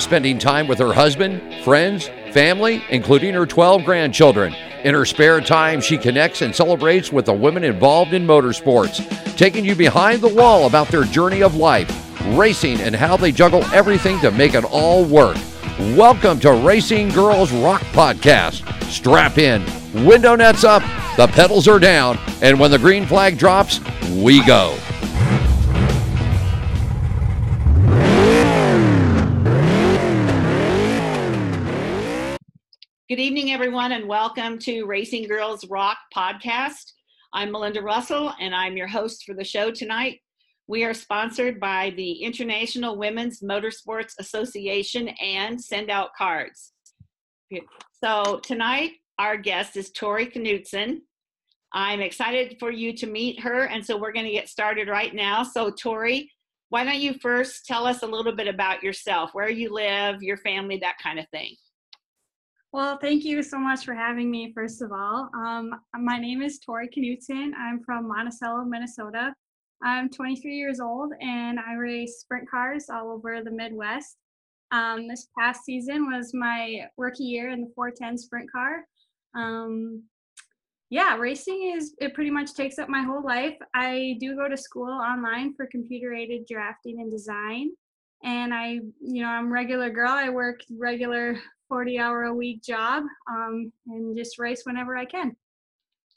spending time with her husband, friends, family, including her 12 grandchildren. In her spare time, she connects and celebrates with the women involved in motorsports, taking you behind the wall about their journey of life, racing, and how they juggle everything to make it all work. Welcome to Racing Girls Rock Podcast. Strap in, window nets up, the pedals are down, and when the green flag drops, we go. Good evening, everyone, and welcome to Racing Girls Rock podcast. I'm Melinda Russell, and I'm your host for the show tonight. We are sponsored by the International Women's Motorsports Association and Send Out Cards. So, tonight, our guest is Tori Knutson. I'm excited for you to meet her, and so we're going to get started right now. So, Tori, why don't you first tell us a little bit about yourself, where you live, your family, that kind of thing? Well, thank you so much for having me, first of all. Um, my name is Tori Knutson. I'm from Monticello, Minnesota. I'm 23 years old and I race sprint cars all over the Midwest. Um, this past season was my rookie year in the 410 sprint car. Um, yeah, racing is, it pretty much takes up my whole life. I do go to school online for computer aided drafting and design. And I, you know, I'm regular girl. I work regular 40 hour a week job um, and just race whenever I can.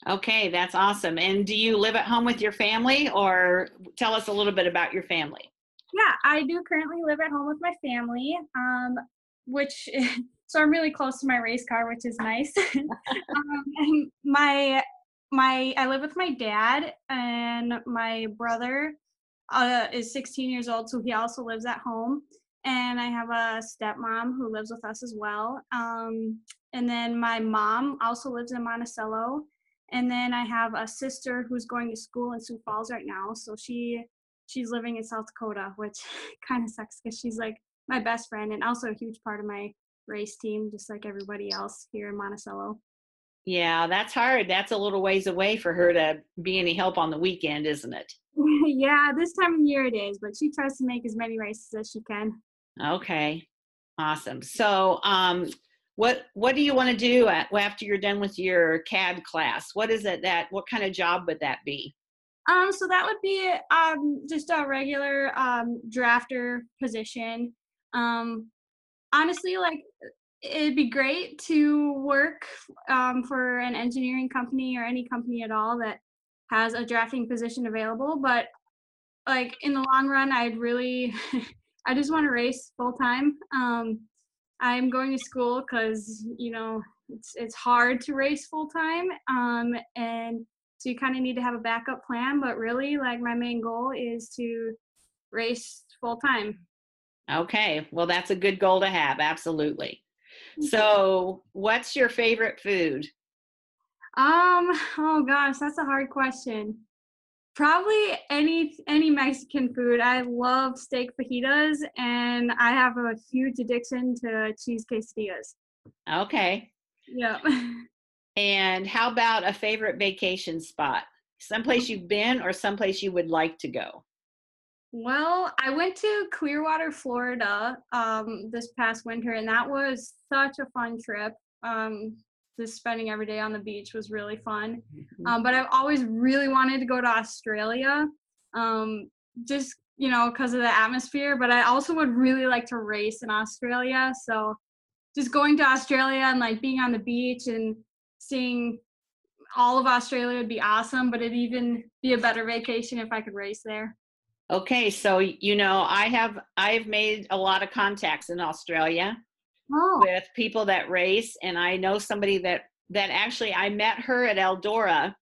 Okay, that's awesome. And do you live at home with your family or tell us a little bit about your family? Yeah, I do currently live at home with my family, um, which so I'm really close to my race car, which is nice. um, my my I live with my dad and my brother uh, is 16 years old, so he also lives at home and I have a stepmom who lives with us as well. Um, and then my mom also lives in Monticello. And then I have a sister who's going to school in Sioux Falls right now. So she she's living in South Dakota, which kind of sucks because she's like my best friend and also a huge part of my race team, just like everybody else here in Monticello. Yeah, that's hard. That's a little ways away for her to be any help on the weekend, isn't it? yeah, this time of year it is, but she tries to make as many races as she can. Okay, awesome. So, um, what what do you want to do after you're done with your CAD class? What is it that what kind of job would that be? Um, so that would be um just a regular um drafter position. Um, honestly, like it'd be great to work um, for an engineering company or any company at all that has a drafting position available. But like in the long run, I'd really I just want to race full time. Um, I'm going to school because you know it's it's hard to race full time, um, and so you kind of need to have a backup plan. But really, like my main goal is to race full time. Okay, well that's a good goal to have. Absolutely. So, what's your favorite food? Um. Oh gosh, that's a hard question. Probably any any Mexican food. I love steak fajitas, and I have a huge addiction to cheese quesadillas. Okay. Yeah. And how about a favorite vacation spot? Someplace you've been, or someplace you would like to go? Well, I went to Clearwater, Florida, um, this past winter, and that was such a fun trip. Um, just spending every day on the beach was really fun. Mm-hmm. Um, but I've always really wanted to go to Australia, um, just you know, because of the atmosphere. But I also would really like to race in Australia. So just going to Australia and like being on the beach and seeing all of Australia would be awesome. But it'd even be a better vacation if I could race there. Okay, so you know, I have I've made a lot of contacts in Australia oh. with people that race and i know somebody that that actually i met her at eldora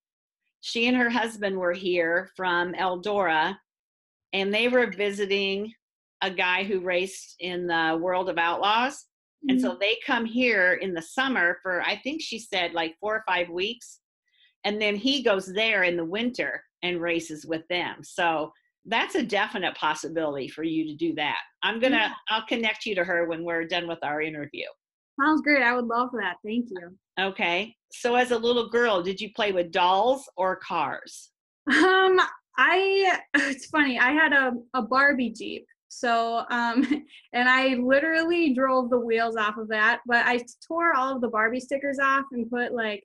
she and her husband were here from eldora and they were visiting a guy who raced in the world of outlaws mm-hmm. and so they come here in the summer for i think she said like four or five weeks and then he goes there in the winter and races with them so that's a definite possibility for you to do that. I'm gonna yeah. I'll connect you to her when we're done with our interview. Sounds great. I would love that. Thank you. Okay. So as a little girl, did you play with dolls or cars? Um, I it's funny. I had a, a Barbie Jeep. So, um, and I literally drove the wheels off of that, but I tore all of the Barbie stickers off and put like,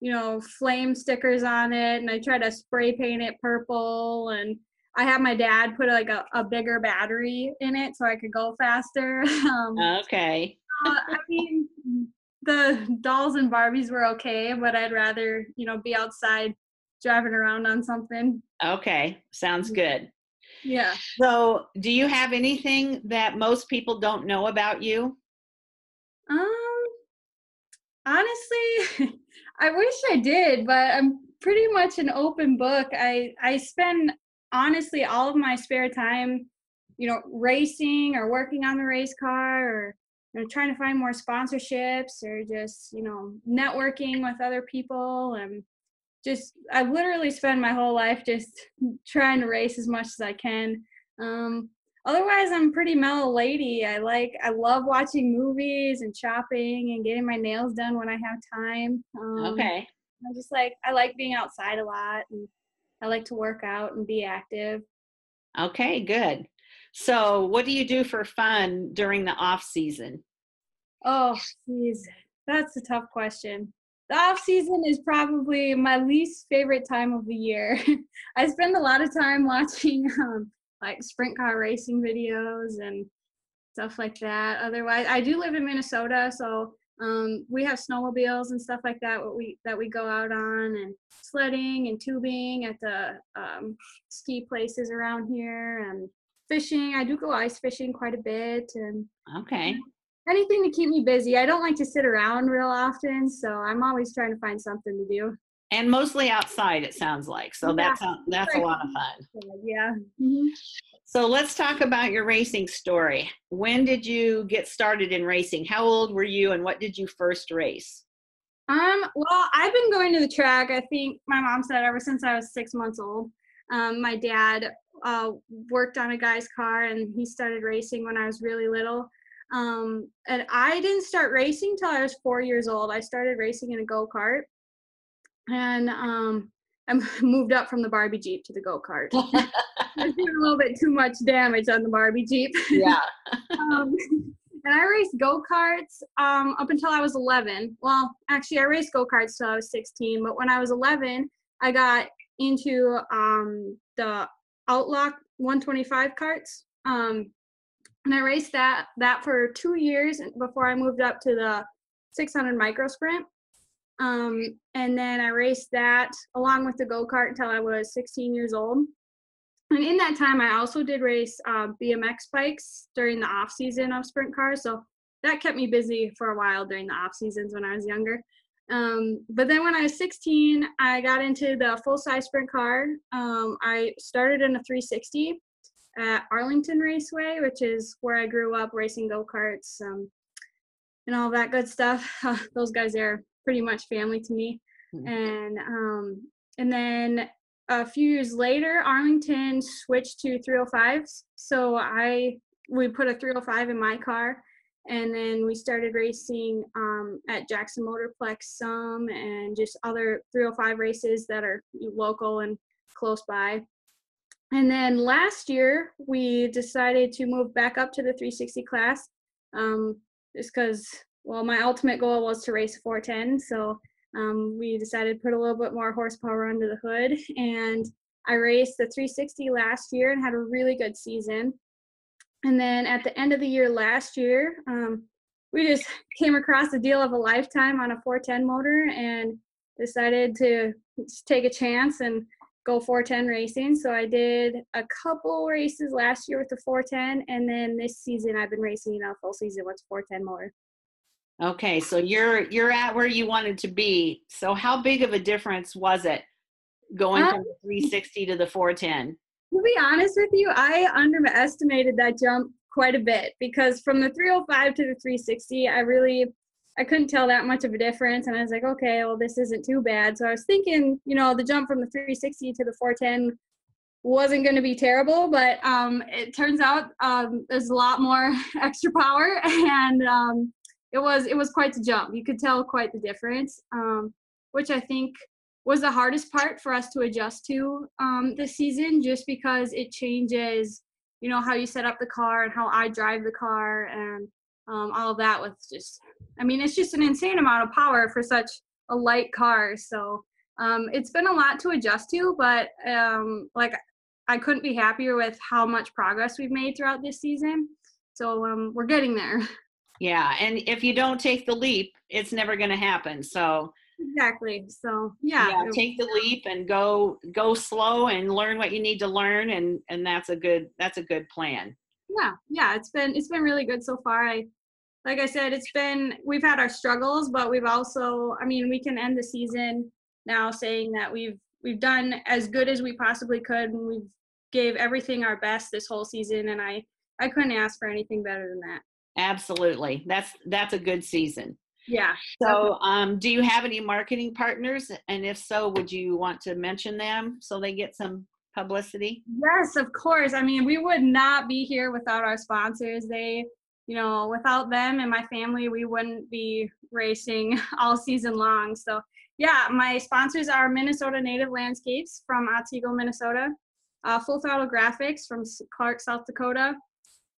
you know, flame stickers on it. And I tried to spray paint it purple. And I had my dad put like a, a bigger battery in it so I could go faster. um, okay. uh, I mean, the dolls and Barbies were okay, but I'd rather, you know, be outside driving around on something. Okay, sounds good. Yeah. So, do you have anything that most people don't know about you? Um, honestly, I wish I did, but I'm pretty much an open book. I I spend honestly all of my spare time, you know, racing or working on the race car or you know, trying to find more sponsorships or just you know networking with other people and just I literally spend my whole life just trying to race as much as I can. Um, otherwise, I'm pretty mellow lady. I like I love watching movies and shopping and getting my nails done when I have time. Um, okay. i'm just like I like being outside a lot and I like to work out and be active. Okay, good. So, what do you do for fun during the off season? Oh, geez, that's a tough question the off season is probably my least favorite time of the year. I spend a lot of time watching um, like sprint car racing videos and stuff like that. Otherwise, I do live in Minnesota, so um, we have snowmobiles and stuff like that. What we that we go out on and sledding and tubing at the um, ski places around here and fishing. I do go ice fishing quite a bit and okay anything to keep me busy. I don't like to sit around real often, so I'm always trying to find something to do. And mostly outside, it sounds like. So yeah. that's a, that's a lot of fun. Yeah. Mm-hmm. So let's talk about your racing story. When did you get started in racing? How old were you, and what did you first race? Um. Well, I've been going to the track. I think my mom said ever since I was six months old. Um, my dad uh, worked on a guy's car, and he started racing when I was really little. Um, and I didn't start racing till I was four years old. I started racing in a go kart, and um, I moved up from the Barbie Jeep to the go kart. I did a little bit too much damage on the Barbie Jeep. Yeah. um, and I raced go karts um, up until I was 11. Well, actually, I raced go karts till I was 16. But when I was 11, I got into um, the Outlaw 125 carts. Um, and I raced that that for two years before I moved up to the 600 micro sprint. Um, and then I raced that along with the go kart until I was 16 years old. And in that time, I also did race uh, BMX bikes during the off season of sprint cars. So that kept me busy for a while during the off seasons when I was younger. Um, but then when I was 16, I got into the full size sprint car. Um, I started in a 360 at Arlington Raceway, which is where I grew up racing go karts um, and all that good stuff. those guys are pretty much family to me. Mm-hmm. And um, and then a few years later, Arlington switched to 305s. So I we put a 305 in my car, and then we started racing um, at Jackson Motorplex some, and just other 305 races that are local and close by. And then last year, we decided to move back up to the 360 class um, just because, well, my ultimate goal was to race 410. So um, we decided to put a little bit more horsepower under the hood. And I raced the 360 last year and had a really good season. And then at the end of the year last year, um, we just came across the deal of a lifetime on a 410 motor and decided to take a chance and go 410 racing. So I did a couple races last year with the 410, and then this season I've been racing a full season with 410 motor. Okay, so you're you're at where you wanted to be. So how big of a difference was it going from the 360 to the 410? To be honest with you, I underestimated that jump quite a bit because from the 305 to the 360, I really I couldn't tell that much of a difference. And I was like, okay, well, this isn't too bad. So I was thinking, you know, the jump from the 360 to the 410 wasn't going to be terrible, but um, it turns out um, there's a lot more extra power, and um, it was it was quite the jump. You could tell quite the difference, um, which I think was the hardest part for us to adjust to um, this season, just because it changes you know how you set up the car and how I drive the car and um, all of that with just I mean it's just an insane amount of power for such a light car. So um, it's been a lot to adjust to, but um, like I couldn't be happier with how much progress we've made throughout this season. So um, we're getting there. Yeah, and if you don't take the leap, it's never going to happen. So exactly. So yeah, yeah, take the leap and go go slow and learn what you need to learn, and and that's a good that's a good plan. Yeah, yeah, it's been it's been really good so far. I like I said, it's been we've had our struggles, but we've also I mean we can end the season now saying that we've we've done as good as we possibly could and we've gave everything our best this whole season and I I couldn't ask for anything better than that. Absolutely. That's that's a good season. Yeah. So, um, do you have any marketing partners? And if so, would you want to mention them so they get some publicity? Yes, of course. I mean, we would not be here without our sponsors. They, you know, without them and my family, we wouldn't be racing all season long. So, yeah, my sponsors are Minnesota Native Landscapes from Otsego, Minnesota, uh, Full Throttle Graphics from Clark, South Dakota,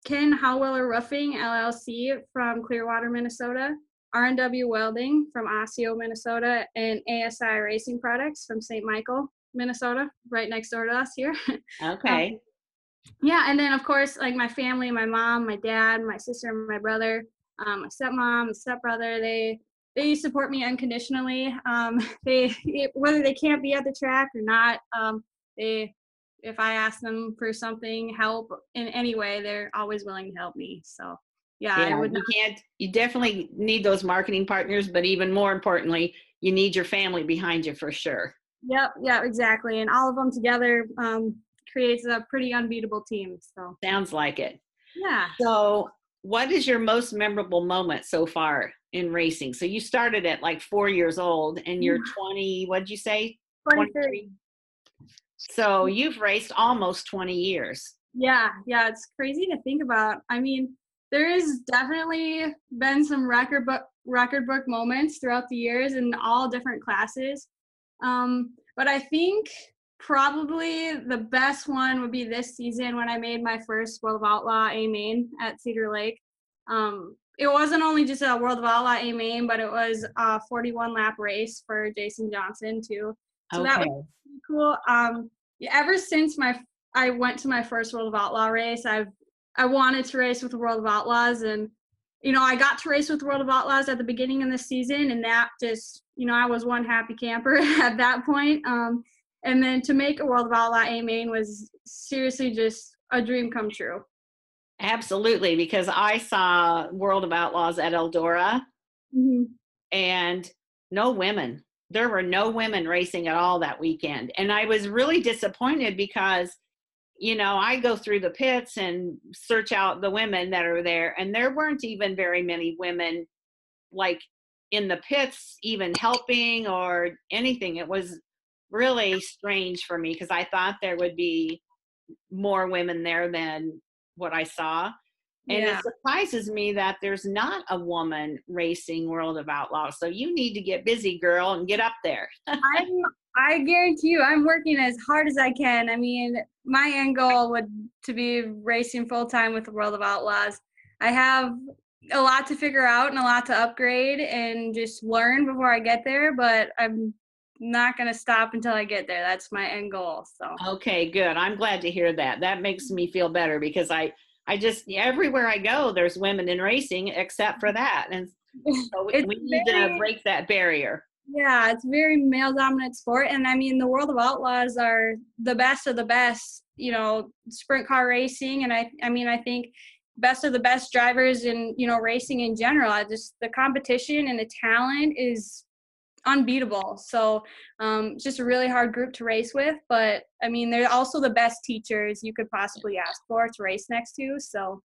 Ken Howweller Roofing LLC from Clearwater, Minnesota, R&W Welding from Osseo, Minnesota, and ASI Racing Products from St. Michael, Minnesota, right next door to us here. Okay. Um, yeah, and then of course, like my family, my mom, my dad, my sister, my brother, um, my stepmom, my stepbrother, they they support me unconditionally. Um, they whether they can't be at the track or not, um, they if I ask them for something, help in any way, they're always willing to help me. So yeah, yeah I would you can't you definitely need those marketing partners, but even more importantly, you need your family behind you for sure. Yep, yeah, exactly. And all of them together um, creates a pretty unbeatable team. So sounds like it. Yeah. So what is your most memorable moment so far in racing? So you started at like four years old and you're 20, what'd you say? 23. So you've raced almost 20 years. Yeah, yeah, it's crazy to think about. I mean, there has definitely been some record book record book moments throughout the years in all different classes. Um, but I think probably the best one would be this season when I made my first World of Outlaw A main at Cedar Lake. Um, it wasn't only just a World of Outlaw A main, but it was a 41 lap race for Jason Johnson too. So okay. that was cool. Um, ever since my I went to my first World of Outlaw race, I've I wanted to race with the World of Outlaws, and you know I got to race with the World of Outlaws at the beginning of the season, and that just you know I was one happy camper at that point. Um, and then to make a World of Outlaw A main was seriously just a dream come true. Absolutely, because I saw World of Outlaws at Eldora, mm-hmm. and no women there were no women racing at all that weekend. And I was really disappointed because, you know, I go through the pits and search out the women that are there, and there weren't even very many women like in the pits, even helping or anything. It was really strange for me because I thought there would be more women there than what I saw. And yeah. it surprises me that there's not a woman racing World of Outlaws. So you need to get busy, girl, and get up there. I'm, I guarantee you, I'm working as hard as I can. I mean, my end goal would to be racing full time with the World of Outlaws. I have a lot to figure out and a lot to upgrade and just learn before I get there, but I'm not going to stop until I get there. That's my end goal. So Okay, good. I'm glad to hear that. That makes me feel better because I I just everywhere I go, there's women in racing except for that, and so we, we need very, to break that barrier. Yeah, it's very male dominant sport, and I mean the World of Outlaws are the best of the best. You know, sprint car racing, and I I mean I think best of the best drivers in you know racing in general. I just the competition and the talent is unbeatable. So um, just a really hard group to race with. But I mean, they're also the best teachers you could possibly ask for to race next to. So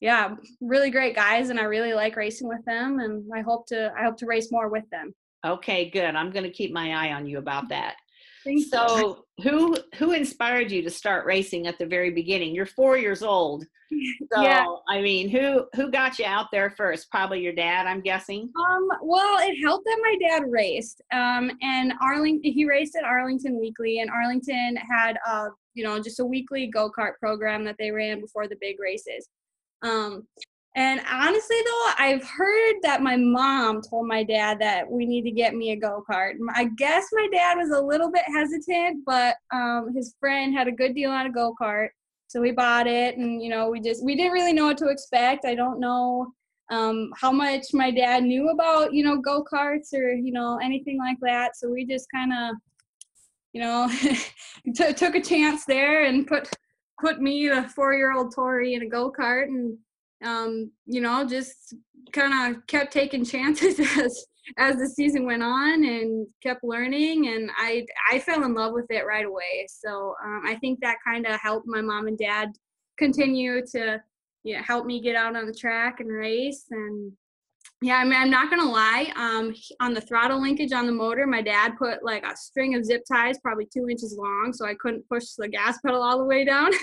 yeah, really great guys, and I really like racing with them. And I hope to I hope to race more with them. Okay, good. I'm going to keep my eye on you about that. Thank so who who inspired you to start racing at the very beginning? You're four years old. So yeah. i mean who who got you out there first? Probably your dad i'm guessing. Um well it helped that my dad raced um and arlington he raced at arlington weekly and arlington had uh you know, just a weekly go kart program that they ran before the big races. Um, and honestly, though, I've heard that my mom told my dad that we need to get me a go kart. I guess my dad was a little bit hesitant, but um, his friend had a good deal on a go kart, so we bought it. And you know, we just we didn't really know what to expect. I don't know um, how much my dad knew about you know go karts or you know anything like that. So we just kind of you know t- took a chance there and put put me the four year old Tori in a go kart and um, you know, just kind of kept taking chances as as the season went on and kept learning and I I fell in love with it right away. So um, I think that kind of helped my mom and dad continue to yeah help me get out on the track and race and yeah I mean I'm not gonna lie um on the throttle linkage on the motor my dad put like a string of zip ties probably two inches long so I couldn't push the gas pedal all the way down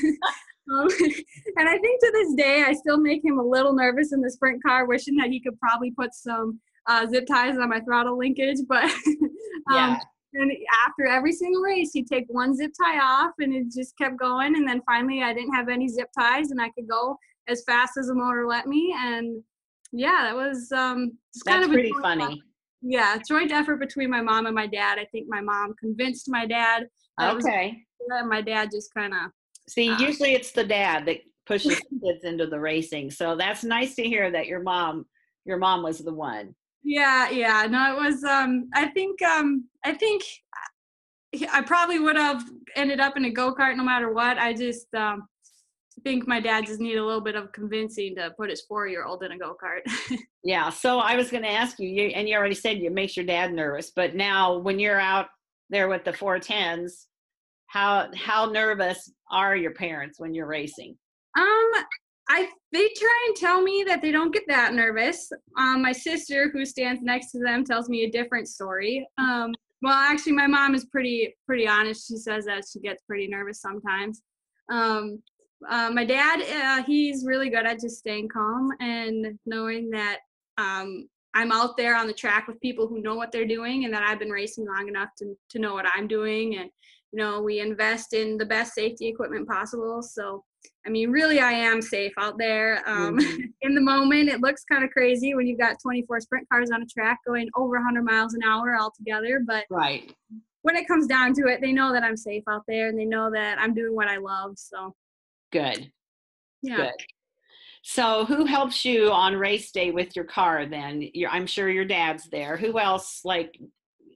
Um, and I think to this day, I still make him a little nervous in the sprint car, wishing that he could probably put some uh, zip ties on my throttle linkage. But um, yeah. and after every single race, he'd take one zip tie off, and it just kept going. And then finally, I didn't have any zip ties, and I could go as fast as the motor let me. And yeah, that was um, kind of pretty funny. Effort. Yeah, joint effort between my mom and my dad. I think my mom convinced my dad. Okay. Was, my dad just kind of See, uh, usually it's the dad that pushes kids into the racing. So that's nice to hear that your mom, your mom was the one. Yeah, yeah. No, it was. Um, I think. Um, I think. I probably would have ended up in a go kart no matter what. I just um, think my dad just needed a little bit of convincing to put his four year old in a go kart. yeah. So I was going to ask you, you, and you already said it makes your dad nervous. But now, when you're out there with the four tens, how how nervous are your parents when you're racing? Um, I they try and tell me that they don't get that nervous. Um, my sister, who stands next to them, tells me a different story. Um, well, actually, my mom is pretty pretty honest. She says that she gets pretty nervous sometimes. Um, uh, my dad, uh, he's really good at just staying calm and knowing that um, I'm out there on the track with people who know what they're doing and that I've been racing long enough to to know what I'm doing and you know we invest in the best safety equipment possible. So i mean really i am safe out there um, mm-hmm. in the moment. It looks kind of crazy when you've got 24 sprint cars on a track going over 100 miles an hour all together but right. when it comes down to it they know that i'm safe out there and they know that i'm doing what i love so good. Yeah. Good. So who helps you on race day with your car then? You're, i'm sure your dad's there. Who else like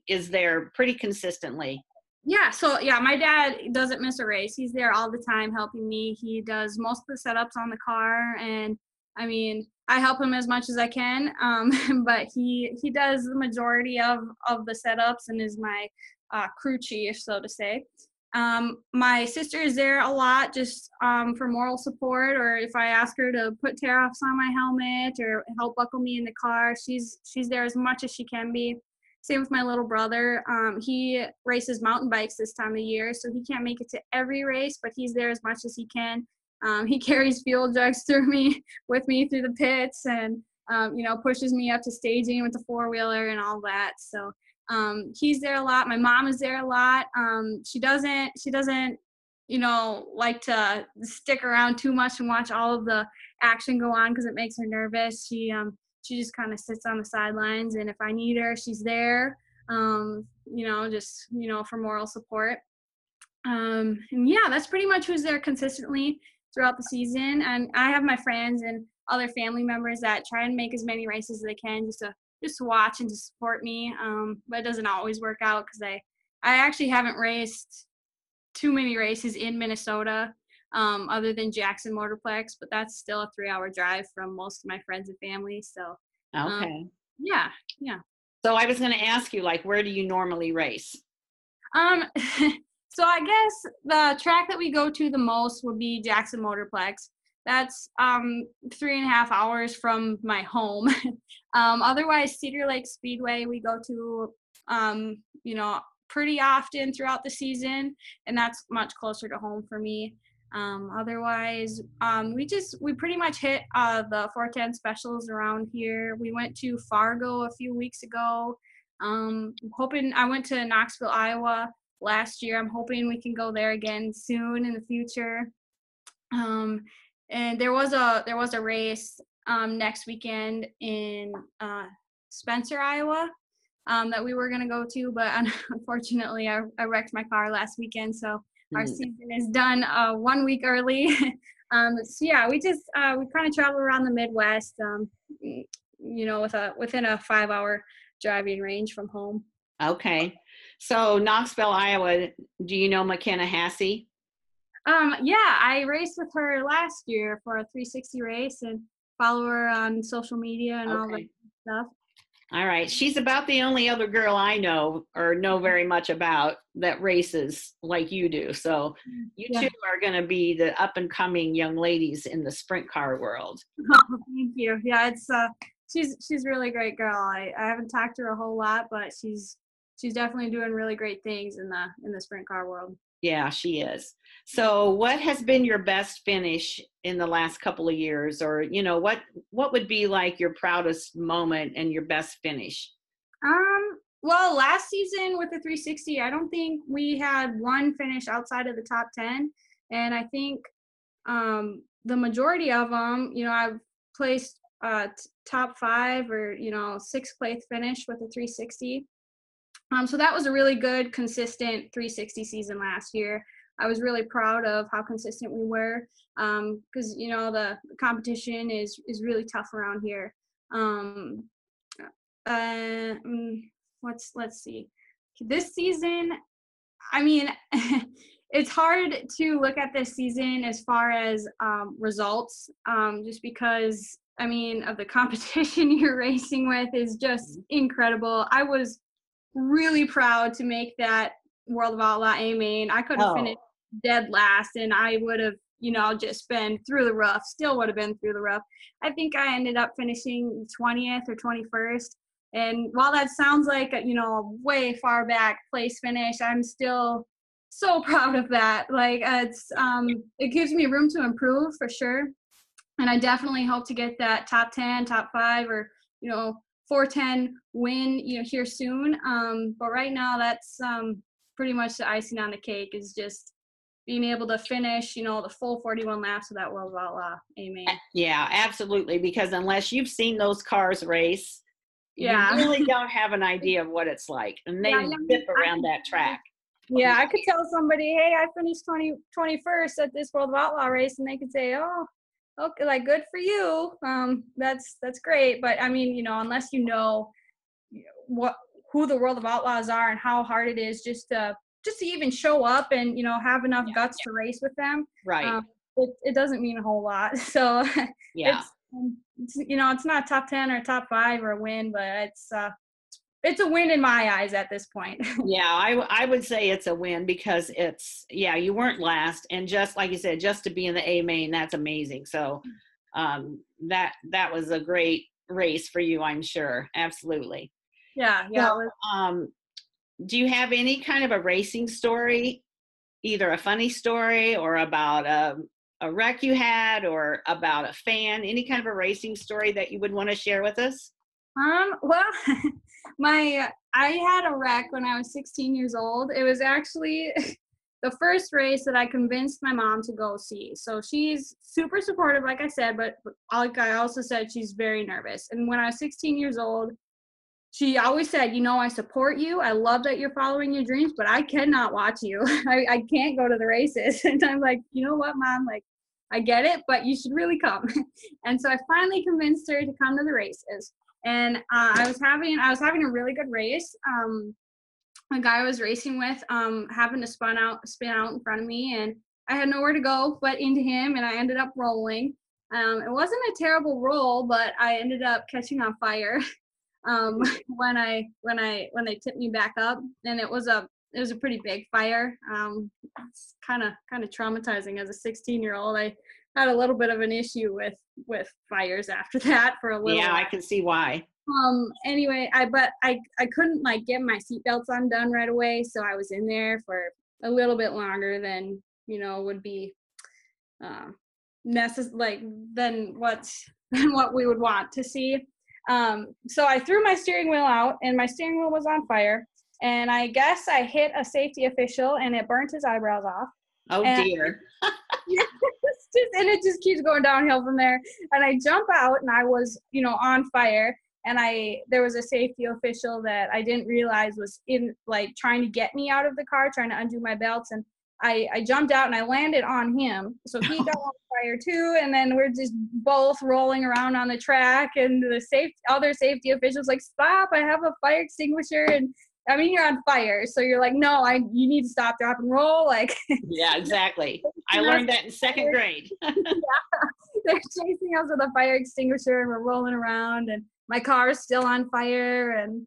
is there pretty consistently? Yeah so yeah my dad doesn't miss a race. He's there all the time helping me. He does most of the setups on the car and i mean i help him as much as i can um, but he he does the majority of of the setups and is my uh, crew chief so to say um, my sister is there a lot just um, for moral support or if i ask her to put tear offs on my helmet or help buckle me in the car she's she's there as much as she can be same with my little brother. Um, he races mountain bikes this time of year, so he can't make it to every race, but he's there as much as he can. Um, he carries fuel jugs through me with me through the pits, and um, you know pushes me up to staging with the four wheeler and all that. So um, he's there a lot. My mom is there a lot. Um, she doesn't she doesn't you know like to stick around too much and watch all of the action go on because it makes her nervous. She um, she just kind of sits on the sidelines and if i need her she's there um, you know just you know for moral support um, and yeah that's pretty much who's there consistently throughout the season and i have my friends and other family members that try and make as many races as they can just to just to watch and to support me um, but it doesn't always work out because i i actually haven't raced too many races in minnesota um, other than Jackson Motorplex, but that's still a three hour drive from most of my friends and family. So, um, okay. Um, yeah, yeah. So I was going to ask you, like, where do you normally race? Um, so I guess the track that we go to the most would be Jackson Motorplex. That's um three and a half hours from my home. um, otherwise, Cedar Lake Speedway we go to um you know pretty often throughout the season, and that's much closer to home for me. Um, otherwise, um, we just we pretty much hit uh, the 410 specials around here. We went to Fargo a few weeks ago. Um, hoping I went to Knoxville, Iowa last year. I'm hoping we can go there again soon in the future. Um, and there was a there was a race um, next weekend in uh, Spencer, Iowa, um, that we were gonna go to, but unfortunately, I, I wrecked my car last weekend, so our mm. season is done uh, one week early. um, so yeah, we just uh, we kind of travel around the Midwest, um, you know, with a within a five hour driving range from home. Okay, so Knoxville, Iowa. Do you know McKenna Haase? Um, yeah, I raced with her last year for a 360 race and follow her on social media and okay. all that stuff. All right. She's about the only other girl I know or know very much about that races like you do. So mm, you yeah. two are going to be the up and coming young ladies in the sprint car world. Oh, thank you. Yeah, it's uh she's she's really great girl. I, I haven't talked to her a whole lot, but she's she's definitely doing really great things in the in the sprint car world. Yeah, she is. So, what has been your best finish in the last couple of years, or you know, what what would be like your proudest moment and your best finish? Um. Well, last season with the 360, I don't think we had one finish outside of the top 10, and I think um, the majority of them, you know, I've placed uh, t- top five or you know sixth place finish with the 360. Um, so that was a really good, consistent 360 season last year. I was really proud of how consistent we were because um, you know the competition is is really tough around here. Um, uh, mm, let's let's see. This season, I mean, it's hard to look at this season as far as um, results, um, just because I mean of the competition you're racing with is just mm-hmm. incredible. I was really proud to make that World of Outlaw A main. I could have oh. finished dead last and I would have, you know, just been through the rough, still would have been through the rough. I think I ended up finishing 20th or 21st. And while that sounds like, a, you know, way far back place finish, I'm still so proud of that. Like it's, um, it gives me room to improve for sure. And I definitely hope to get that top 10, top five, or, you know, 410 win, you know, here soon. Um, but right now, that's um, pretty much the icing on the cake is just being able to finish, you know, the full 41 laps of that World of Outlaw. A main. Yeah, absolutely. Because unless you've seen those cars race, yeah. you really don't have an idea of what it's like. And they yeah, zip around that track. Yeah, I could tell somebody, hey, I finished 20, 21st at this World of Outlaw race, and they could say, oh, okay, like good for you. Um, that's that's great. But I mean, you know, unless you know what who the World of Outlaws are and how hard it is just to just to even show up and you know have enough yeah, guts yeah. to race with them, right? Um, it, it doesn't mean a whole lot. So yeah, it's, um, it's, you know, it's not top ten or top five or a win, but it's uh, it's a win in my eyes at this point. yeah, I, I would say it's a win because it's yeah you weren't last, and just like you said, just to be in the A main, that's amazing. So um, that that was a great race for you, I'm sure. Absolutely. Yeah, yeah. So, um, do you have any kind of a racing story, either a funny story or about a a wreck you had, or about a fan? Any kind of a racing story that you would want to share with us? Um, well, my I had a wreck when I was 16 years old. It was actually the first race that I convinced my mom to go see. So she's super supportive, like I said, but like I also said, she's very nervous. And when I was 16 years old, she always said, you know, I support you. I love that you're following your dreams, but I cannot watch you. I, I can't go to the races. And I'm like, you know what, mom? Like, I get it, but you should really come. and so I finally convinced her to come to the races and uh, I was having I was having a really good race. Um, a guy I was racing with um, happened to spin out spin out in front of me, and I had nowhere to go but into him, and I ended up rolling. Um, it wasn't a terrible roll, but I ended up catching on fire um, when I when I when they tipped me back up, and it was a it was a pretty big fire. Um, it's kind of kind of traumatizing as a 16 year old. I had a little bit of an issue with with fires after that for a little. Yeah, while. I can see why. Um. Anyway, I but I I couldn't like get my seatbelts undone right away, so I was in there for a little bit longer than you know would be uh, necessary like than what than what we would want to see. Um. So I threw my steering wheel out, and my steering wheel was on fire. and I guess I hit a safety official and it burnt his eyebrows off. Oh and, dear. just, and it just keeps going downhill from there. And I jump out and I was, you know, on fire. And I there was a safety official that I didn't realize was in like trying to get me out of the car, trying to undo my belts. And I, I jumped out and I landed on him. So he got on fire too. And then we're just both rolling around on the track. And the safe other safety officials like, stop, I have a fire extinguisher. And I mean, you're on fire, so you're like, no, I you need to stop, drop, and roll. Like, yeah, exactly. I learned that in second grade. yeah, they're chasing us with a fire extinguisher, and we're rolling around, and my car is still on fire, and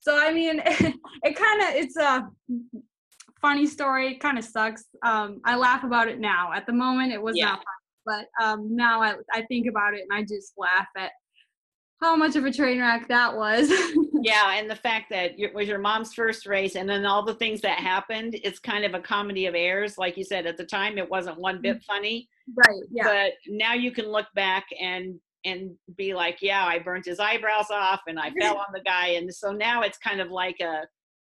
so I mean, it, it kind of it's a funny story. It kind of sucks. Um, I laugh about it now. At the moment, it was yeah. not funny, but um, now I I think about it and I just laugh at how much of a train wreck that was. Yeah, and the fact that it was your mom's first race, and then all the things that happened, it's kind of a comedy of errors. Like you said, at the time, it wasn't one bit mm-hmm. funny. Right. Yeah. But now you can look back and and be like, yeah, I burnt his eyebrows off, and I fell on the guy, and so now it's kind of like a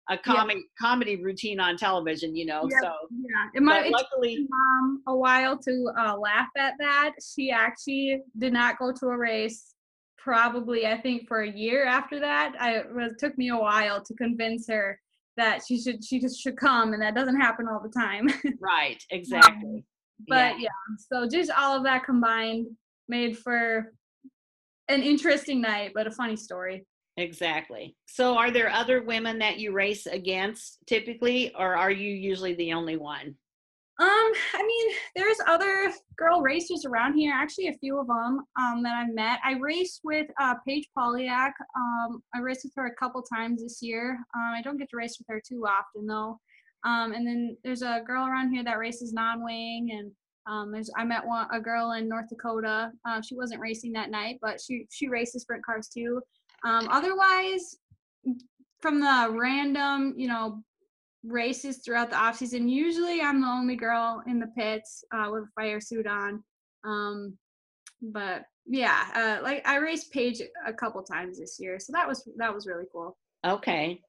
a comedy yeah. comedy routine on television, you know. Yeah. So yeah, it might luckily mom a while to uh, laugh at that. She actually did not go to a race probably I think for a year after that. I it took me a while to convince her that she should she just should come and that doesn't happen all the time. right, exactly. Um, but yeah. yeah, so just all of that combined made for an interesting night, but a funny story. Exactly. So, are there other women that you race against typically, or are you usually the only one? Um, I mean, there's other girl racers around here. Actually, a few of them um, that I've met. I raced with uh, Paige Polyak. Um, I raced with her a couple times this year. Um, I don't get to race with her too often though. Um, and then there's a girl around here that races non-wing, and um, there's I met one a girl in North Dakota. Uh, she wasn't racing that night, but she she races sprint cars too. Um, otherwise, from the random, you know, races throughout the off season. Usually, I'm the only girl in the pits uh, with a fire suit on. Um, but yeah, uh, like I raced Paige a couple times this year, so that was that was really cool. Okay,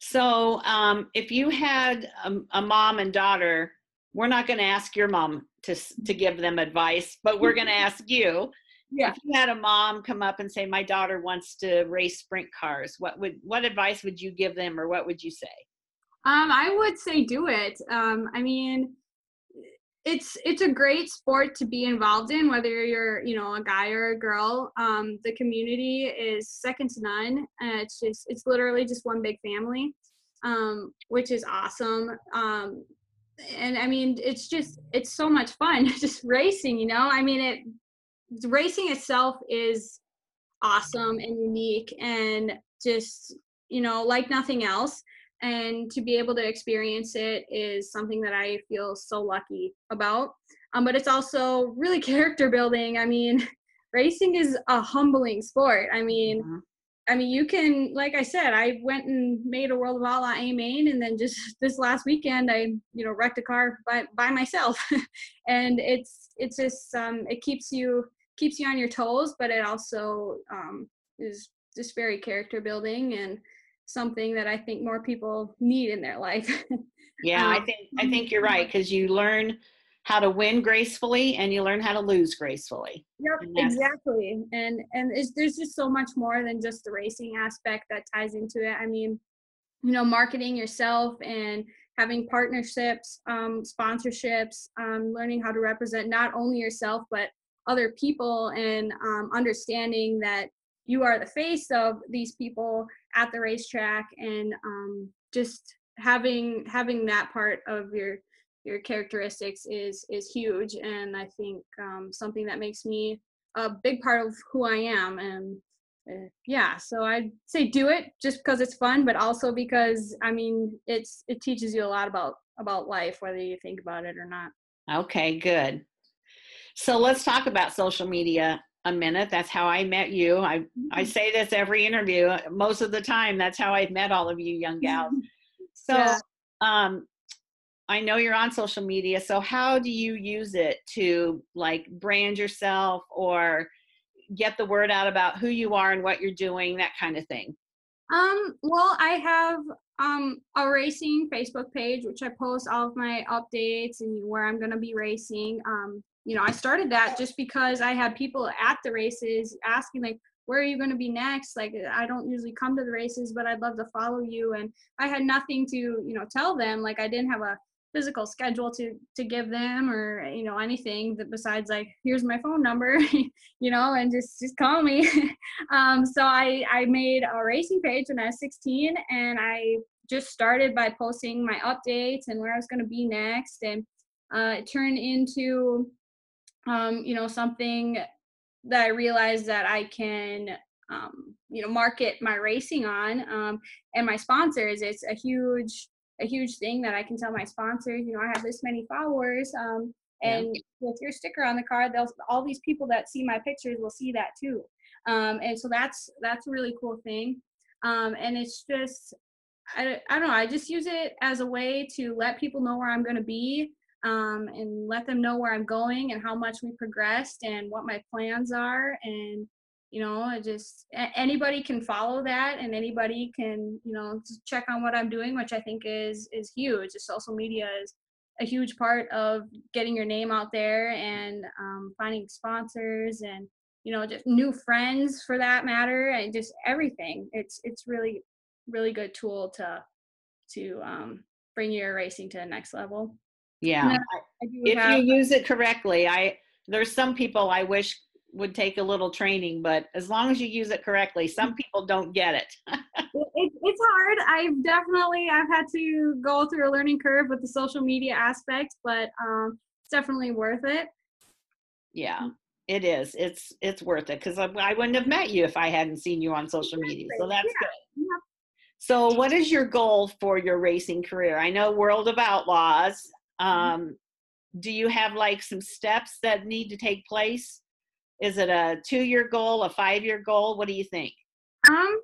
so um, if you had a, a mom and daughter, we're not going to ask your mom to to give them advice, but we're going to ask you. Yeah. If you had a mom come up and say, "My daughter wants to race sprint cars," what would what advice would you give them, or what would you say? Um, I would say do it. Um, I mean, it's it's a great sport to be involved in, whether you're you know a guy or a girl. Um, the community is second to none. Uh, it's just it's literally just one big family, um, which is awesome. Um, and I mean, it's just it's so much fun just racing. You know, I mean, it racing itself is awesome and unique and just you know like nothing else and to be able to experience it is something that I feel so lucky about. Um, but it's also really character building. I mean, racing is a humbling sport. I mean, mm-hmm. I mean, you can, like I said, I went and made a World of Outlaw A main, and then just this last weekend, I, you know, wrecked a car by by myself, and it's it's just um, it keeps you keeps you on your toes, but it also um, is just very character building and something that I think more people need in their life. yeah, um, I think I think you're right because you learn how to win gracefully and you learn how to lose gracefully. Yep, exactly. And and there's just so much more than just the racing aspect that ties into it. I mean, you know, marketing yourself and having partnerships, um, sponsorships, um, learning how to represent not only yourself but other people and um, understanding that you are the face of these people at the racetrack and um, just having having that part of your your characteristics is is huge and i think um, something that makes me a big part of who i am and uh, yeah so i'd say do it just because it's fun but also because i mean it's it teaches you a lot about about life whether you think about it or not. Okay good. So let's talk about social media a minute. That's how I met you. I, I mm-hmm. say this every interview. Most of the time, that's how I've met all of you young gals. So yeah. um, I know you're on social media. So how do you use it to like brand yourself or get the word out about who you are and what you're doing, that kind of thing? Um, well, I have um, a racing Facebook page, which I post all of my updates and where I'm going to be racing. Um, you know, I started that just because I had people at the races asking like, where are you going to be next? Like, I don't usually come to the races, but I'd love to follow you. And I had nothing to, you know, tell them. Like, I didn't have a physical schedule to to give them or you know anything that besides like here's my phone number you know and just just call me um so i i made a racing page when i was 16 and i just started by posting my updates and where i was going to be next and uh, it turned into um you know something that i realized that i can um, you know market my racing on um, and my sponsors it's a huge a huge thing that I can tell my sponsors, you know, I have this many followers. Um, and yeah. with your sticker on the card, they'll all these people that see my pictures will see that too. Um, and so that's that's a really cool thing. Um, and it's just I, I don't know, I just use it as a way to let people know where I'm gonna be um, and let them know where I'm going and how much we progressed and what my plans are. And you know just anybody can follow that and anybody can you know check on what i'm doing which i think is is huge. The social media is a huge part of getting your name out there and um, finding sponsors and you know just new friends for that matter and just everything. It's it's really really good tool to to um, bring your racing to the next level yeah if have, you use it correctly i there's some people i wish would take a little training, but as long as you use it correctly, some people don't get it. it it's hard. I've definitely I've had to go through a learning curve with the social media aspect, but um, it's definitely worth it. Yeah, it is. It's it's worth it because I, I, wouldn't have met you if I hadn't seen you on social media. So that's yeah. good. Yeah. So, what is your goal for your racing career? I know World of Outlaws. Mm-hmm. Um. Do you have like some steps that need to take place is it a two year goal, a five year goal? What do you think? Um,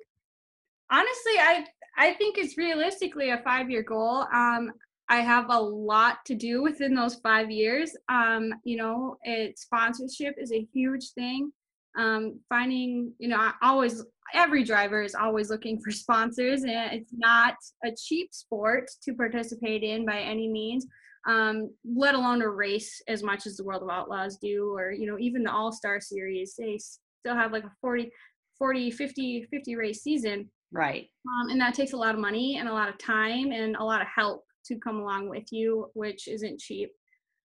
honestly, I I think it's realistically a five year goal. Um, I have a lot to do within those five years. Um, you know, it sponsorship is a huge thing. Um, finding, you know, I always every driver is always looking for sponsors, and it's not a cheap sport to participate in by any means um, let alone a race as much as the World of Outlaws do, or you know even the All Star Series. They still have like a 40, 40, 50, 50 race season. Right. Um, and that takes a lot of money and a lot of time and a lot of help to come along with you, which isn't cheap.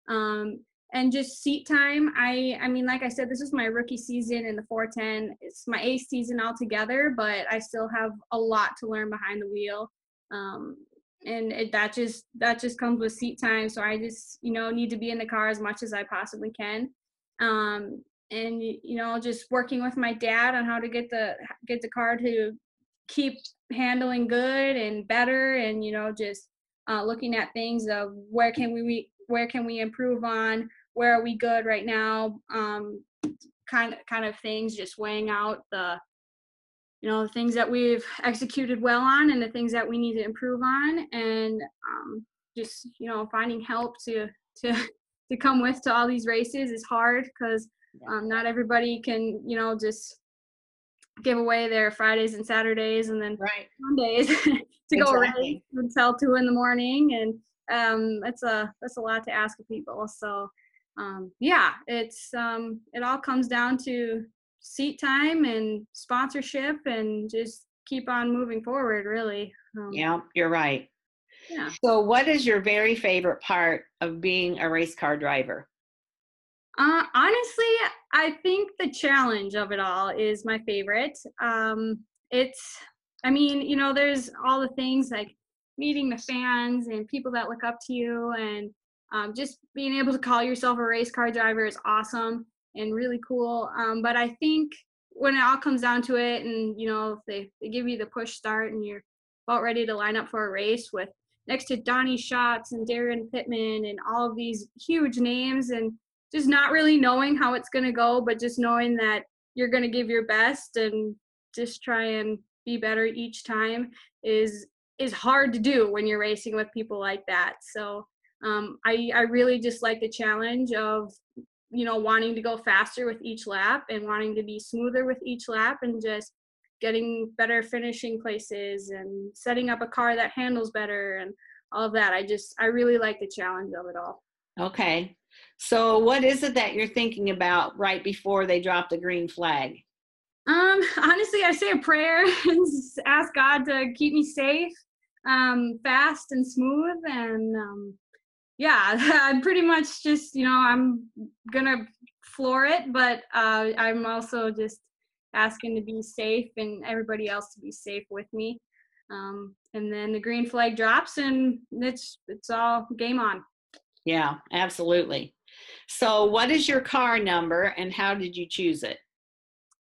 Um, and just seat time. I I mean, like I said, this is my rookie season in the 410. It's my eighth season altogether, but I still have a lot to learn behind the wheel. Um, and it, that just that just comes with seat time. So i just you know need to be in the car as much as i possibly can. Um and you know just working with my dad on how to get the get the car to keep handling good and better and you know just uh, looking at things of where can we where can we improve on where are we good right now um kind of kind of things just weighing out the you know the things that we've executed well on and the things that we need to improve on and um, just you know finding help to to to come with to all these races is hard because um, not everybody can you know just give away their fridays and saturdays and then right. mondays to exactly. go race until two in the morning and um, that's a that's a lot to ask of people so um, yeah it's um, it all comes down to seat time and sponsorship and just keep on moving forward really um, yeah you're right. Yeah. So what is your very favorite part of being a race car driver? Uh, honestly i think the challenge of it all is my favorite. Um, it's i mean you know there's all the things like meeting the fans and people that look up to you and um, just being able to call yourself a race car driver is awesome and really cool. Um, but I think when it all comes down to it, and you know, if they, they give you the push start and you're about ready to line up for a race with next to Donny Schatz and Daryn Pittman and all of these huge names, and just not really knowing how it's going to go, but just knowing that you're going to give your best and just try and be better each time is is hard to do when you're racing with people like that. So um, I I really just like the challenge of you know wanting to go faster with each lap and wanting to be smoother with each lap and just getting better finishing places and setting up a car that handles better and all of that. I just I really like the challenge of it all. Okay. So what is it that you're thinking about right before they drop the green flag? Um, honestly, I say a prayer and ask God to keep me safe, um, fast and smooth, and um, yeah, I'm pretty much just you know I'm gonna floor it, but uh, I'm also just asking to be safe and everybody else to be safe with me. Um, and then the green flag drops, and it's it's all game on. Yeah, absolutely. So, what is your car number, and how did you choose it?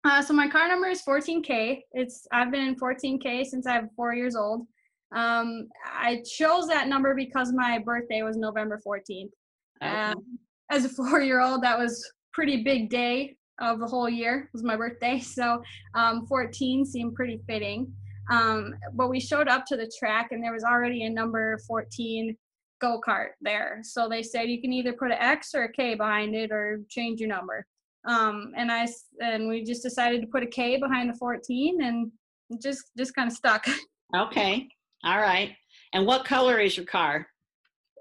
Uh, so my car number is 14K. It's I've been in 14K since I'm four years old. Um, I chose that number because my birthday was November 14th. Okay. Um, as a four-year-old, that was pretty big day of the whole year. was my birthday, so um, 14 seemed pretty fitting. Um, but we showed up to the track, and there was already a number 14 go kart there. So they said you can either put an X or a K behind it, or change your number um, and I and we just decided to put a K behind the 14 and just just kind of stuck. Okay, all right. And what color is your car?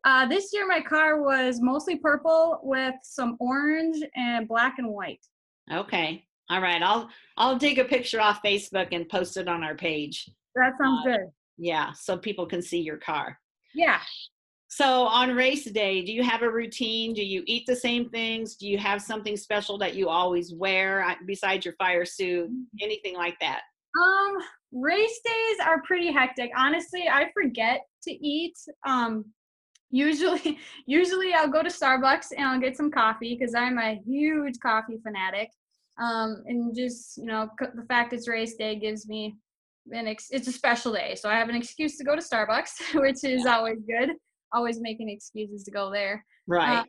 Uh, this year my car was mostly purple with some orange and black and white. Okay, all right. I'll I'll dig a picture off Facebook and post it on our page. That sounds uh, good. Yeah, so people can see your car. Yeah. So on race day, do you have a routine? Do you eat the same things? Do you have something special that you always wear uh, besides your fire suit? Anything like that? Um, race days are pretty hectic. Honestly, I forget to eat. Um, usually, usually I'll go to Starbucks and I'll get some coffee because I'm a huge coffee fanatic. Um, and just you know, the fact it's race day gives me an ex- it's a special day, so I have an excuse to go to Starbucks, which is always good always making excuses to go there. Right. Uh,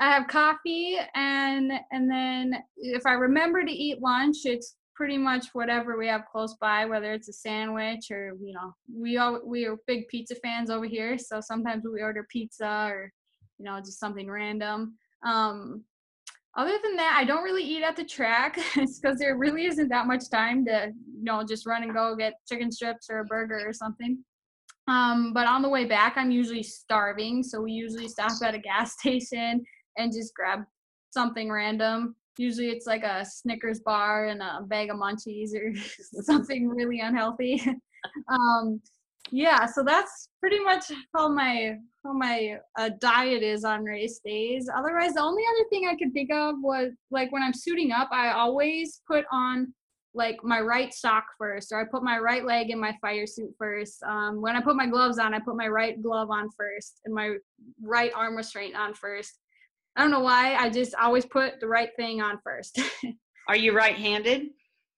I have coffee and and then if I remember to eat lunch, it's pretty much whatever we have close by, whether it's a sandwich or you know, we all we are big pizza fans over here, so sometimes we order pizza or you know just something random. Um, other than that, I don't really eat at the track because there really isn't that much time to you know just run and go get chicken strips or a burger or something. Um, but on the way back, I'm usually starving. So we usually stop at a gas station and just grab something random. Usually it's like a Snickers bar and a bag of munchies or something really unhealthy. um, yeah, so that's pretty much how my how my uh, diet is on race days. Otherwise, the only other thing I could think of was like when I'm suiting up, I always put on like my right sock first, or I put my right leg in my fire suit first. Um, when I put my gloves on, I put my right glove on first and my right arm restraint on first. I don't know why. I just always put the right thing on first. Are you right-handed?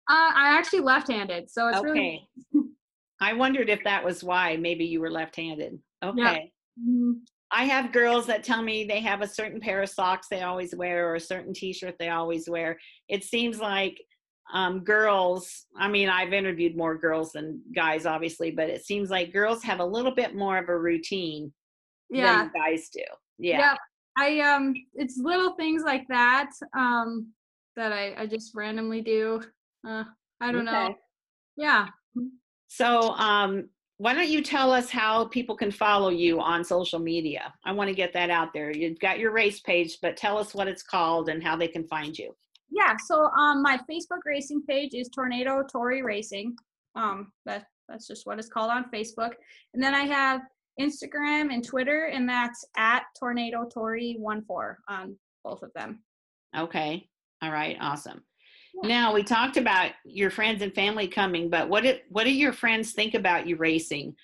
Uh, I'm actually left-handed, so it's okay. really. I wondered if that was why. Maybe you were left-handed. Okay. Yeah. Mm-hmm. I have girls that tell me they have a certain pair of socks they always wear or a certain t-shirt they always wear. It seems like um, girls i mean i've interviewed more girls than guys obviously but it seems like girls have a little bit more of a routine yeah. than guys do yeah. yeah i um it's little things like that um that i i just randomly do uh i don't okay. know yeah so um why don't you tell us how people can follow you on social media i want to get that out there you've got your race page but tell us what it's called and how they can find you yeah, so um, my Facebook racing page is Tornado Tori Racing. Um, that that's just what it's called on Facebook. And then I have Instagram and Twitter, and that's at Tornado Tori one four on both of them. Okay. All right. Awesome. Now we talked about your friends and family coming, but what did what do your friends think about you racing?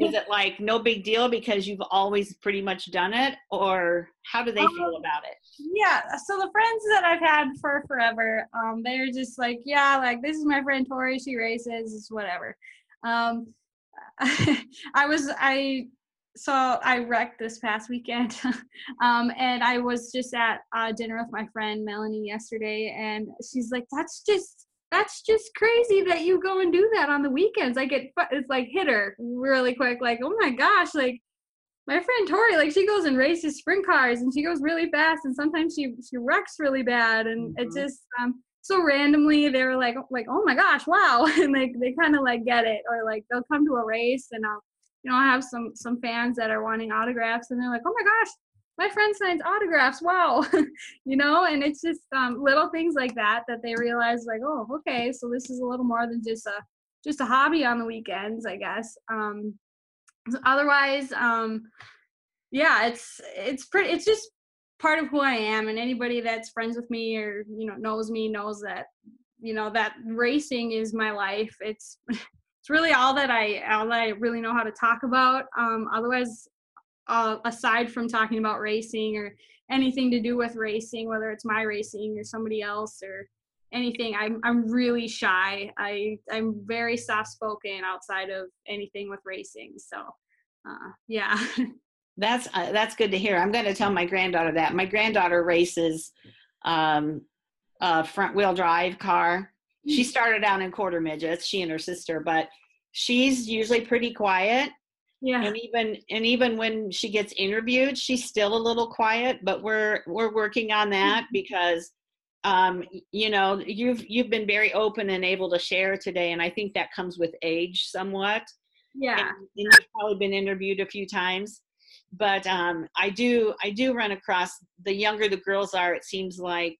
Is it like no big deal because you've always pretty much done it, or how do they um, feel about it? Yeah, so the friends that I've had for forever, um, they're just like, yeah, like this is my friend Tori. She races, it's whatever. Um, I was I so I wrecked this past weekend, um, and I was just at uh, dinner with my friend Melanie yesterday, and she's like, "That's just that's just crazy that you go and do that on the weekends." Like it, it's like hit her really quick, like, "Oh my gosh!" Like my friend Tori, like she goes and races sprint cars, and she goes really fast, and sometimes she she wrecks really bad, and mm-hmm. it just um, so randomly they were like like oh my gosh wow and like they kind of like get it or like they'll come to a race and I'll you know I have some some fans that are wanting autographs and they're like oh my gosh my friend signs autographs wow. You know and it's just um, little things like that that they realize like oh okay so this is a little more than just a just a hobby on the weekends i guess. Um otherwise um yeah it's it's pretty it's just part of who i am and anybody that's friends with me or you know knows me knows that you know that racing is my life. It's it's really all that i all i really know how to talk about um otherwise uh, aside from talking about racing or anything to do with racing, whether it's my racing or somebody else or anything, I'm I'm really shy. I I'm very soft spoken outside of anything with racing. So, uh, yeah. That's uh, that's good to hear. I'm going to tell my granddaughter that. My granddaughter races um, a front wheel drive car. She started out in quarter midgets, she and her sister, but she's usually pretty quiet. Yeah. And even and even when she gets interviewed she's still a little quiet but we're we're working on that because um you know you've you've been very open and able to share today and i think that comes with age somewhat. Yeah. And, and you've probably been interviewed a few times. But um i do i do run across the younger the girls are it seems like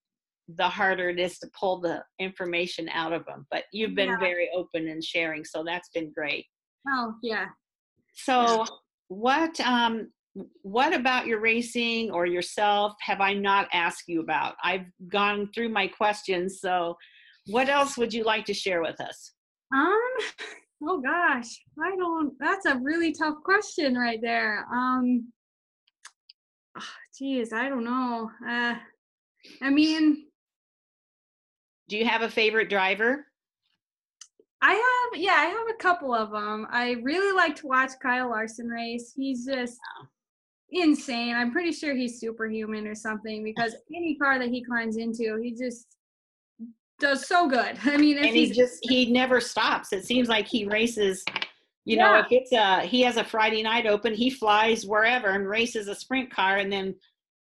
the harder it is to pull the information out of them but you've been yeah. very open and sharing so that's been great oh yeah so what um what about your racing or yourself have I not asked you about? I've gone through my questions, so what else would you like to share with us? Um oh gosh, I don't that's a really tough question right there. Um geez, I don't know. Uh I mean do you have a favorite driver? I have, yeah, I have a couple of them. I really like to watch Kyle Larson race. He's just oh. insane. I'm pretty sure he's superhuman or something because any car that he climbs into, he just does so good. I mean, and he just he never stops. It seems like he races. You yeah. know, if it's a he has a Friday night open, he flies wherever and races a sprint car, and then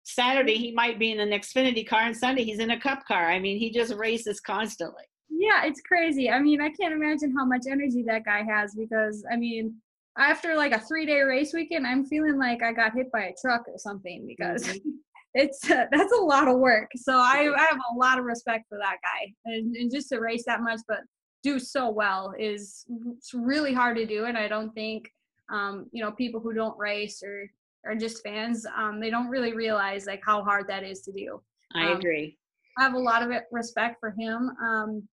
Saturday he might be in an Xfinity car, and Sunday he's in a Cup car. I mean, he just races constantly yeah, it's crazy. I mean, I can't imagine how much energy that guy has because I mean, after like a three day race weekend, I'm feeling like I got hit by a truck or something because mm-hmm. it's uh, that's a lot of work. So I, I have a lot of respect for that guy, and, and just to race that much, but do so well is it's really hard to do, and I don't think um, you know people who don't race or are just fans um, they don't really realize like how hard that is to do. I um, agree. I have a lot of respect for him. Um,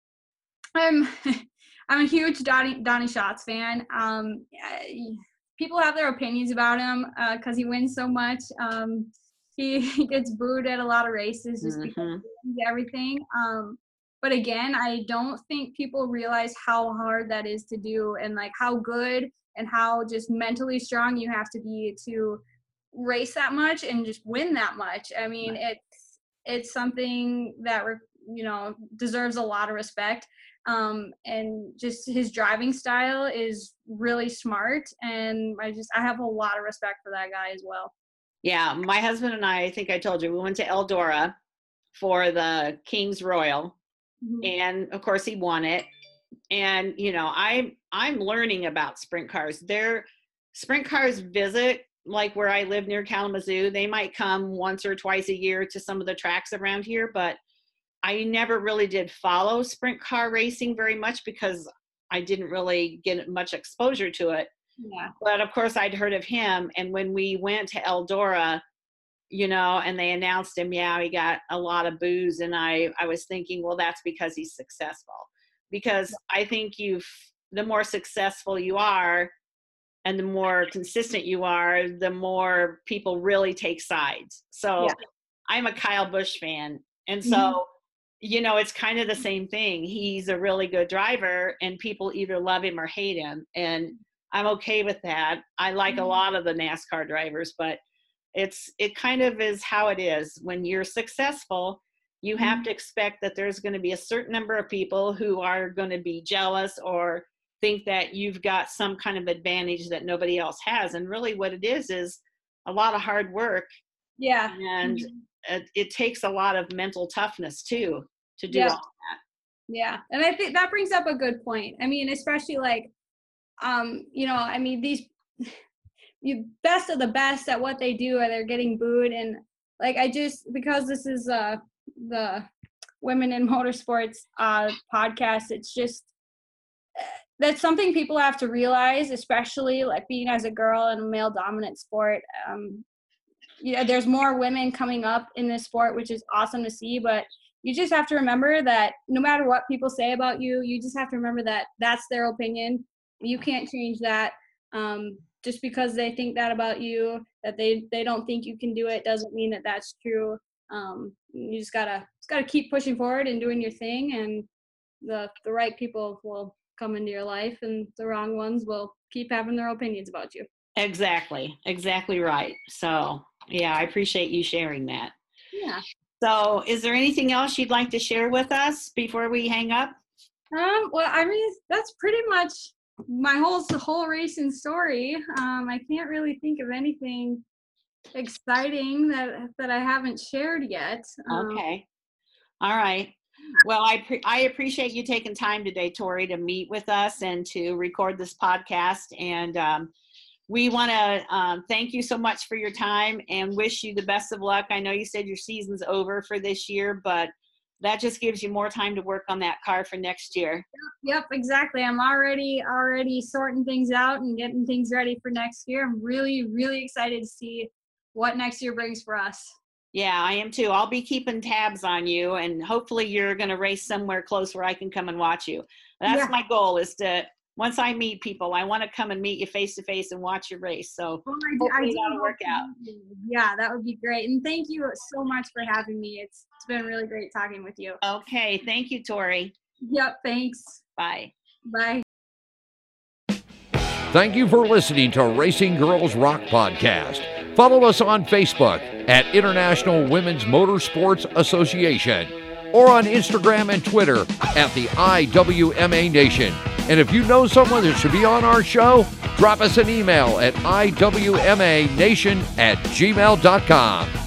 I'm I'm a huge Donny Donny Schatz fan. Um, people have their opinions about him because uh, he wins so much. Um, he, he, gets booed at a lot of races just mm-hmm. because everything. Um, but again, I don't think people realize how hard that is to do and like how good and how just mentally strong you have to be to race that much and just win that much. I mean, right. it's it's something that you know deserves a lot of respect um, and just his driving style is really smart and i just i have a lot of respect for that guy as well yeah my husband and i i think i told you we went to eldora for the king's royal mm-hmm. and of course he won it and you know i'm i'm learning about sprint cars their sprint cars visit like where i live near kalamazoo they might come once or twice a year to some of the tracks around here but I never really did follow sprint car racing very much because I didn't really get much exposure to it. Yeah. But of course, I'd heard of him. And when we went to Eldora, you know, and they announced him, yeah, he got a lot of boos. And I, I was thinking, well, that's because he's successful. Because I think you've, the more successful you are, and the more consistent you are, the more people really take sides. So yeah. I'm a Kyle Busch fan. And so mm-hmm you know, it's kind of the same thing. He's a really good driver, and people either love him or hate him. And I'm okay with that. I like mm-hmm. a lot of the NASCAR drivers, but it's it kind of is how it is. When you're successful, you have mm-hmm. to expect that there's going to be a certain number of people who are going to be jealous or think that you've got some kind of advantage that nobody else has. And really, what it is is a lot of hard work. Yeah. And mm-hmm it, it takes a lot of mental toughness too to do Yeah. all that. Yeah, and I think that brings up a good point. I mean, especially like, um, you know, I mean these, you best of the best at what they do, and they're getting booed, and like I just because this is uh the women in motorsports uh podcast, it's just that's something people have to realize, especially like being as a girl in a male dominant sport. Um, you know, there's more women coming up in this sport, which is awesome to see, but you just have to remember that no matter what people say about you, you just have to remember that that's their opinion. You can't change that. Um, just because they think that about you, that they they don't think you can do it, doesn't mean that that's true. Um, you just gotta just gotta keep pushing forward and doing your thing, and the the right people will come into your life, and the wrong ones will keep having their opinions about you. Exactly, exactly right. So, yeah, I appreciate you sharing that. Yeah. So, is there anything else you'd like to share with us before we hang up? Um, well, I mean, that's pretty much my whole whole racing story. Um, I can't really think of anything exciting that that I haven't shared yet. Um, Okay. All right. Well, I pre- I appreciate you taking time today, Tori, to meet with us and to record this podcast. And um, we want to um, thank you so much for your time and wish you the best of luck. I know you said your season's over for this year, but that just gives you more time to work on that car for next year. Yep, exactly. I'm already already sorting things out and getting things ready for next year. I'm really really excited to see what next year brings for us. Yeah, I am too. I'll be keeping tabs on you, and hopefully, you're going to race somewhere close where I can come and watch you. That's Yeah. my goal. Is to once I meet people, I want to come and meet you face to face and watch your race. So Well, I do- I Hopefully that'll hope work out. Yeah, that would be great. And thank you so much for having me. It's it's been really great talking with you. okay, thank you, Tori. Yep, thanks. Bye. Bye. Thank you for listening to Racing Girls Rock Podcast. Follow us on Facebook at International Women's Motorsports Association or on Instagram and Twitter at the IWMA Nation. And if you know someone that should be on our show, drop us an email at IWMANation at gmail.com.